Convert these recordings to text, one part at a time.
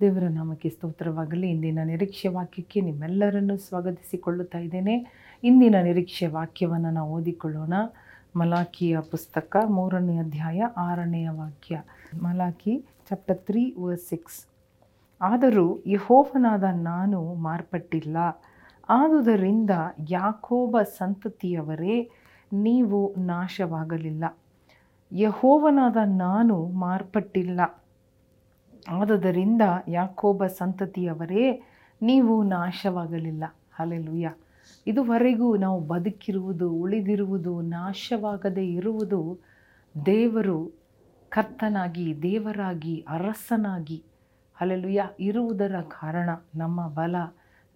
ದೇವರ ನಾಮಕ್ಕೆ ಸ್ತೋತ್ರವಾಗಲಿ. ಇಂದಿನ ನಿರೀಕ್ಷೆ ವಾಕ್ಯಕ್ಕೆ ನಿಮ್ಮೆಲ್ಲರನ್ನು ಸ್ವಾಗತಿಸಿಕೊಳ್ಳುತ್ತಾ ಇದ್ದೇನೆ. ಇಂದಿನ ನಿರೀಕ್ಷೆ ವಾಕ್ಯವನ್ನು ನಾವು ಓದಿಕೊಳ್ಳೋಣ. ಮಲಾಖಿಯ ಪುಸ್ತಕ ಮೂರನೇ ಅಧ್ಯಾಯ ಆರನೆಯ ವಾಕ್ಯ. Malachi chapter three verse six ಆದರೂ ಯಹೋವನಾದ ನಾನು ಮಾರ್ಪಟ್ಟಿಲ್ಲ. ಆದುದರಿಂದ ಯಾಕೋಬ ಸಂತತಿಯವರೇ, ನೀವು ನಾಶವಾಗಲಿಲ್ಲ. ಯಹೋವನಾದ ನಾನು ಮಾರ್ಪಟ್ಟಿಲ್ಲ. ಆದುದರಿಂದ ಯಾಕೋಬ ಸಂತತಿಯವರೇ, ನೀವು ನಾಶವಾಗಲಿಲ್ಲ. ಅಲೆಲುಯ್ಯ ಇದುವರೆಗೂ ನಾವು ಬದುಕಿರುವುದು, ಉಳಿದಿರುವುದು, ನಾಶವಾಗದೇ ಇರುವುದು ದೇವರು, ಕರ್ತನಾಗಿ, ದೇವರಾಗಿ, ಅರಸನಾಗಿ. ಅಲೆಲುಯ್ಯ ಇರುವುದರ ಕಾರಣ ನಮ್ಮ ಬಲ,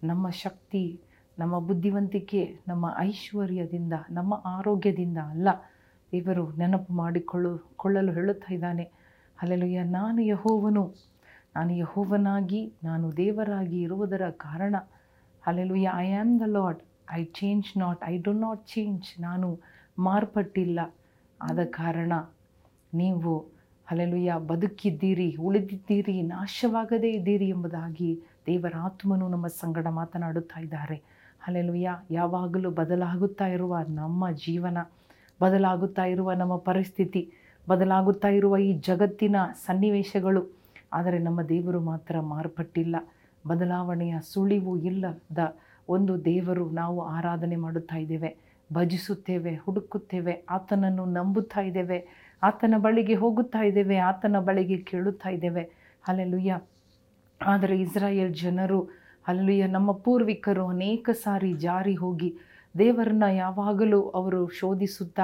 ನಮ್ಮ ಶಕ್ತಿ, ನಮ್ಮ ಬುದ್ಧಿವಂತಿಕೆ, ನಮ್ಮ ಐಶ್ವರ್ಯದಿಂದ, ನಮ್ಮ ಆರೋಗ್ಯದಿಂದ ಅಲ್ಲ. ದೇವರು ನೆನಪು ಮಾಡಿಕೊಳ್ಳು, ಕೊಳ್ಳಲು ಹೇಳುತ್ತಾ ಇದ್ದಾನೆ. ಅಲ್ಲೆಲುಯ್ಯ ನಾನು ಯಹೋವನು, ನಾನು ಯಹೋವನಾಗಿ, ನಾನು ದೇವರಾಗಿ ಇರುವುದರ ಕಾರಣ. Hallelujah I am the Lord I change not I do not change ನಾನು ಮಾರ್ಪಟ್ಟಿಲ್ಲ. ಆದ ಕಾರಣ ನೀವು ಅಲ್ಲೆಲುಯ್ಯ ಬದುಕಿದ್ದೀರಿ, ಉಳಿದಿದ್ದೀರಿ, ನಾಶವಾಗದೇ ಇದ್ದೀರಿ ಎಂಬುದಾಗಿ ದೇವರ ಆತ್ಮನು ನಮ್ಮ ಸಂಗಡ ಮಾತನಾಡುತ್ತಾ ಇದ್ದಾರೆ. ಅಲ್ಲೆಲುಯ್ಯ ಯಾವಾಗಲೂ ಬದಲಾಗುತ್ತಾ ಇರುವ ನಮ್ಮ ಜೀವನ, ಬದಲಾಗುತ್ತಾ ಇರುವ ನಮ್ಮ ಪರಿಸ್ಥಿತಿ ಬದಲಾಗುತ್ತಾ ಇರುವ ಈ ಜಗತ್ತಿನ ಸನ್ನಿವೇಶಗಳು. ಆದರೆ ನಮ್ಮ ದೇವರು ಮಾತ್ರ ಮಾರ್ಪಟ್ಟಿಲ್ಲ. ಬದಲಾವಣೆಯ ಸುಳಿವು ಇಲ್ಲದ ಒಂದು ದೇವರು ನಾವು ಆರಾಧನೆ ಮಾಡುತ್ತಾ ಇದ್ದೇವೆ. ಭಜಿಸುತ್ತೇವೆ, ಹುಡುಕುತ್ತೇವೆ, ಆತನನ್ನು ನಂಬುತ್ತಾ ಇದ್ದೇವೆ, ಆತನ ಬಳಿಗೆ ಹೋಗುತ್ತಾ ಇದ್ದೇವೆ, ಆತನ ಬಳಿಗೆ ಕೇಳುತ್ತಾ ಇದ್ದೇವೆ. ಅಲ್ಲೆಲುಯ್ಯ ಆದರೆ ಇಸ್ರಾಯೇಲ್ ಜನರು ಅಲ್ಲೆಲುಯ್ಯ ನಮ್ಮ ಪೂರ್ವಿಕರು ಅನೇಕ ಸಾರಿ ಜಾರಿ ಹೋಗಿ ದೇವರನ್ನ ಯಾವಾಗಲೂ ಅವರು ಶೋಧಿಸುತ್ತಾ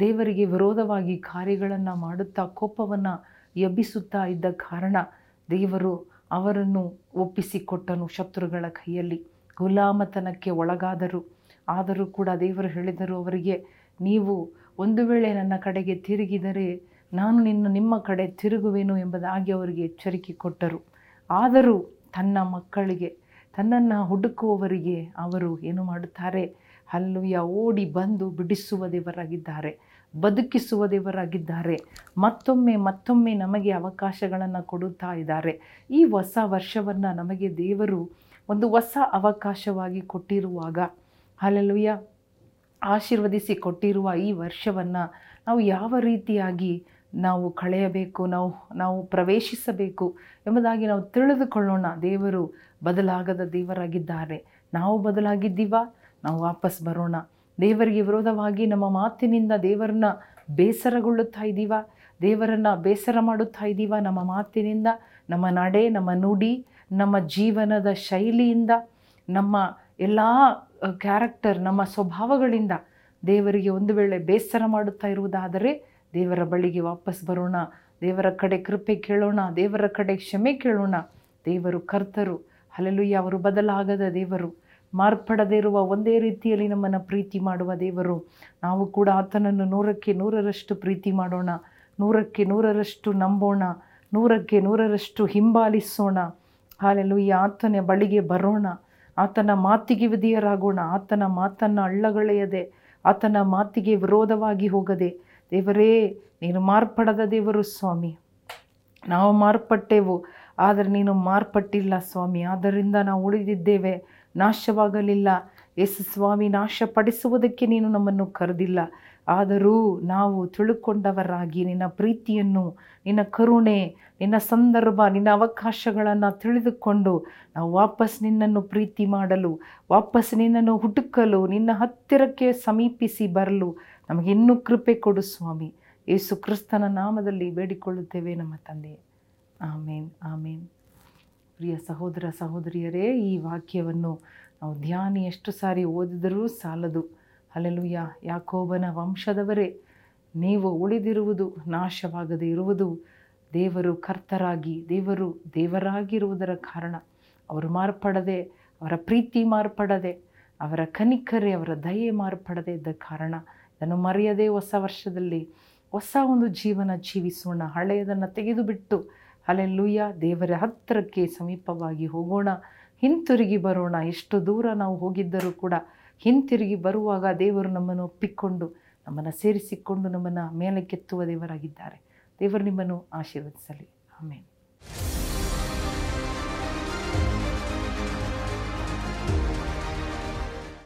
ದೇವರಿಗೆ ವಿರೋಧವಾಗಿ ಕಾರ್ಯಗಳನ್ನು ಮಾಡುತ್ತಾ ಕೋಪವನ್ನು ಎಬ್ಬಿಸುತ್ತಾ ಇದ್ದ ಕಾರಣ ದೇವರು ಅವರನ್ನು ಒಪ್ಪಿಸಿಕೊಟ್ಟನು ಶತ್ರುಗಳ ಕೈಯಲ್ಲಿ. ಗುಲಾಮತನಕ್ಕೆ ಒಳಗಾದರು. ಆದರೂ ಕೂಡ ದೇವರು ಹೇಳಿದರು, ಅವರಿಗೆ, ನೀವು ಒಂದು ವೇಳೆ ನನ್ನ ಕಡೆಗೆ ತಿರುಗಿದರೆ ನಾನು ನಿನ್ನ, ನಿಮ್ಮ ಕಡೆ ತಿರುಗುವೆನು ಎಂಬುದಾಗಿ ಅವರಿಗೆ ಎಚ್ಚರಿಕೆ ಕೊಟ್ಟರು. ಆದರೂ ತನ್ನ ಮಕ್ಕಳಿಗೆ, ತನ್ನನ್ನು ಹುಡುಕುವವರಿಗೆ ಅವರು ಏನು ಮಾಡುತ್ತಾರೆ? ಹಲ್ಲುಯ ಓಡಿ ಬಂದು ಬಿಡಿಸುವ ದೇವರಾಗಿದ್ದಾರೆ, ಬದುಕಿಸುವ ದೇವರಾಗಿದ್ದಾರೆ. ಮತ್ತೊಮ್ಮೆ ಮತ್ತೊಮ್ಮೆ ನಮಗೆ ಅವಕಾಶಗಳನ್ನು ಕೊಡುತ್ತಾ ಇದ್ದಾರೆ. ಈ ಹೊಸ ವರ್ಷವನ್ನು ನಮಗೆ ದೇವರು ಒಂದು ಹೊಸ ಅವಕಾಶವಾಗಿ ಕೊಟ್ಟಿರುವಾಗ ಅಲ್ಲೆಲುಯ್ಯ ಆಶೀರ್ವದಿಸಿ ಕೊಟ್ಟಿರುವ ಈ ವರ್ಷವನ್ನು ನಾವು ಯಾವ ರೀತಿಯಾಗಿ ನಾವು ಕಳೆಯಬೇಕು, ನಾವು ನಾವು ಪ್ರವೇಶಿಸಬೇಕು ಎಂಬುದಾಗಿ ನಾವು ತಿಳಿದುಕೊಳ್ಳೋಣ. ದೇವರು ಬದಲಾಗದ ದೇವರಾಗಿದ್ದಾರೆ. ನಾವು ಬದಲಾಗಿದ್ದೀವ? ನಾವು ವಾಪಸ್ ಬರೋಣ. ದೇವರಿಗೆ ವಿರೋಧವಾಗಿ ನಮ್ಮ ಮಾತಿನಿಂದ ದೇವರನ್ನ ಬೇಸರಗೊಳ್ಳುತ್ತಾ ಇದ್ದೀವ? ದೇವರನ್ನು ಬೇಸರ ಮಾಡುತ್ತಾ ಇದ್ದೀವ? ನಮ್ಮ ಮಾತಿನಿಂದ, ನಮ್ಮ ನಡೆ, ನಮ್ಮ ನುಡಿ, ನಮ್ಮ ಜೀವನದ ಶೈಲಿಯಿಂದ, ನಮ್ಮ ಎಲ್ಲ ಕ್ಯಾರೆಕ್ಟರ್ ನಮ್ಮ ಸ್ವಭಾವಗಳಿಂದ ದೇವರಿಗೆ ಒಂದು ವೇಳೆ ಬೇಸರ ಮಾಡುತ್ತಾ ಇರುವುದಾದರೆ ದೇವರ ಬಳಿಗೆ ವಾಪಸ್ ಬರೋಣ. ದೇವರ ಕಡೆ ಕೃಪೆ ಕೇಳೋಣ. ದೇವರ ಕಡೆ ಕ್ಷಮೆ ಕೇಳೋಣ. ದೇವರು ಕರ್ತರು. ಅಲ್ಲೆಲ್ಲೂ ಅವರು ಬದಲಾಗದ ದೇವರು. ಮಾರ್ಪಡದೇ ಇರುವ ಒಂದೇ ರೀತಿಯಲ್ಲಿ ನಮ್ಮನ್ನು ಪ್ರೀತಿ ಮಾಡುವ ದೇವರು. ನಾವು ಕೂಡ ಆತನನ್ನು ನೂರಕ್ಕೆ ನೂರರಷ್ಟು ಪ್ರೀತಿ ಮಾಡೋಣ. ನೂರಕ್ಕೆ ನೂರರಷ್ಟು ನಂಬೋಣ. ನೂರಕ್ಕೆ ನೂರರಷ್ಟು ಹಿಂಬಾಲಿಸೋಣ. ಹಾಲೆಲುಯ್ಯ, ಆತನ ಬಳಿಗೆ ಬರೋಣ. ಆತನ ಮಾತಿಗೆ ವಿಧಿಯರಾಗೋಣ. ಆತನ ಮಾತನ್ನು ಅಳ್ಳಗಳೆಯದೆ, ಆತನ ಮಾತಿಗೆ ವಿರೋಧವಾಗಿ ಹೋಗದೆ. ದೇವರೇ, ನೀನು ಮಾರ್ಪಡದ ದೇವರು ಸ್ವಾಮಿ. ನಾವು ಮಾರ್ಪಟ್ಟೆವು, ಆದರೆ ನೀನು ಮಾರ್ಪಟ್ಟಿಲ್ಲ ಸ್ವಾಮಿ. ಆದ್ದರಿಂದ ನಾವು ಉಳಿದಿದ್ದೇವೆ. ನಾಶವಾಗಲಿಲ್ಲ. ಯೇಸು ಸ್ವಾಮಿ, ನಾಶಪಡಿಸುವುದಕ್ಕೆ ನೀನು ನಮ್ಮನ್ನು ಕರೆದಿಲ್ಲ. ಆದರೂ ನಾವು ತಿಳುಕೊಂಡವರಾಗಿ ನಿನ್ನ ಪ್ರೀತಿಯನ್ನು, ನಿನ್ನ ಕರುಣೆ, ನಿನ್ನ ಸಂದರ್ಭ, ನಿನ್ನ ಅವಕಾಶಗಳನ್ನು ತಿಳಿದುಕೊಂಡು ನಾವು ವಾಪಸ್ ನಿನ್ನನ್ನು ಪ್ರೀತಿ ಮಾಡಲು, ವಾಪಸ್ ನಿನ್ನನ್ನು ಹುಡುಕಲು, ನಿನ್ನ ಹತ್ತಿರಕ್ಕೆ ಸಮೀಪಿಸಿ ಬರಲು ನಮಗೆ ಇನ್ನೂ ಕೃಪೆ ಕೊಡು ಸ್ವಾಮಿ. ಯೇಸು ಕ್ರಿಸ್ತನ ನಾಮದಲ್ಲಿ ಬೇಡಿಕೊಳ್ಳುತ್ತೇವೆ ನಮ್ಮ ತಂದೆ. ಆಮೇನ್ ಆಮೇನ್. ಪ್ರಿಯ ಸಹೋದರ ಸಹೋದರಿಯರೇ, ಈ ವಾಕ್ಯವನ್ನು ನಾವು ಧ್ಯಾನಿ ಎಷ್ಟು ಸಾರಿ ಓದಿದರೂ ಸಾಲದು. ಅಲ್ಲೆಲುಯ್ಯ ಯಾಕೋಬನ ವಂಶದವರೇ, ನೀವು ಉಳಿದಿರುವುದು ನಾಶವಾಗದೇ ಇರುವುದು. ದೇವರು ಕರ್ತರಾಗಿ, ದೇವರು ದೇವರಾಗಿರುವುದರ ಕಾರಣ. ಅವರು ಮಾರ್ಪಡದೆ, ಅವರ ಪ್ರೀತಿ ಮಾರ್ಪಡದೆ, ಅವರ ಕನಿಕರೆ, ಅವರ ದಯೆ ಮಾರ್ಪಡದೆ ಇದ್ದ ಕಾರಣ. ಇದನ್ನು ಮರೆಯದೆ ಹೊಸ ವರ್ಷದಲ್ಲಿ ಹೊಸ ಒಂದು ಜೀವನ ಜೀವಿಸೋಣ. ಹಳೆಯದನ್ನು ತೆಗೆದುಬಿಟ್ಟು ಅಲ್ಲೆಲ್ಲೂಯ್ಯ ದೇವರ ಹತ್ತಿರಕ್ಕೆ ಸಮೀಪವಾಗಿ ಹೋಗೋಣ. ಹಿಂತಿರುಗಿ ಬರೋಣ. ಎಷ್ಟು ದೂರ ನಾವು ಹೋಗಿದ್ದರೂ ಕೂಡ ಹಿಂತಿರುಗಿ ಬರುವಾಗ ದೇವರು ನಮ್ಮನ್ನು ಒಪ್ಪಿಕೊಂಡು ನಮ್ಮನ್ನು ಸೇರಿಸಿಕೊಂಡು ನಮ್ಮನ್ನು ಮೇಲಕ್ಕೆತ್ತುವ ದೇವರಾಗಿದ್ದಾರೆ. ದೇವರು ನಿಮ್ಮನ್ನು ಆಶೀರ್ವದಿಸಲಿ. ಆಮೇಲೆ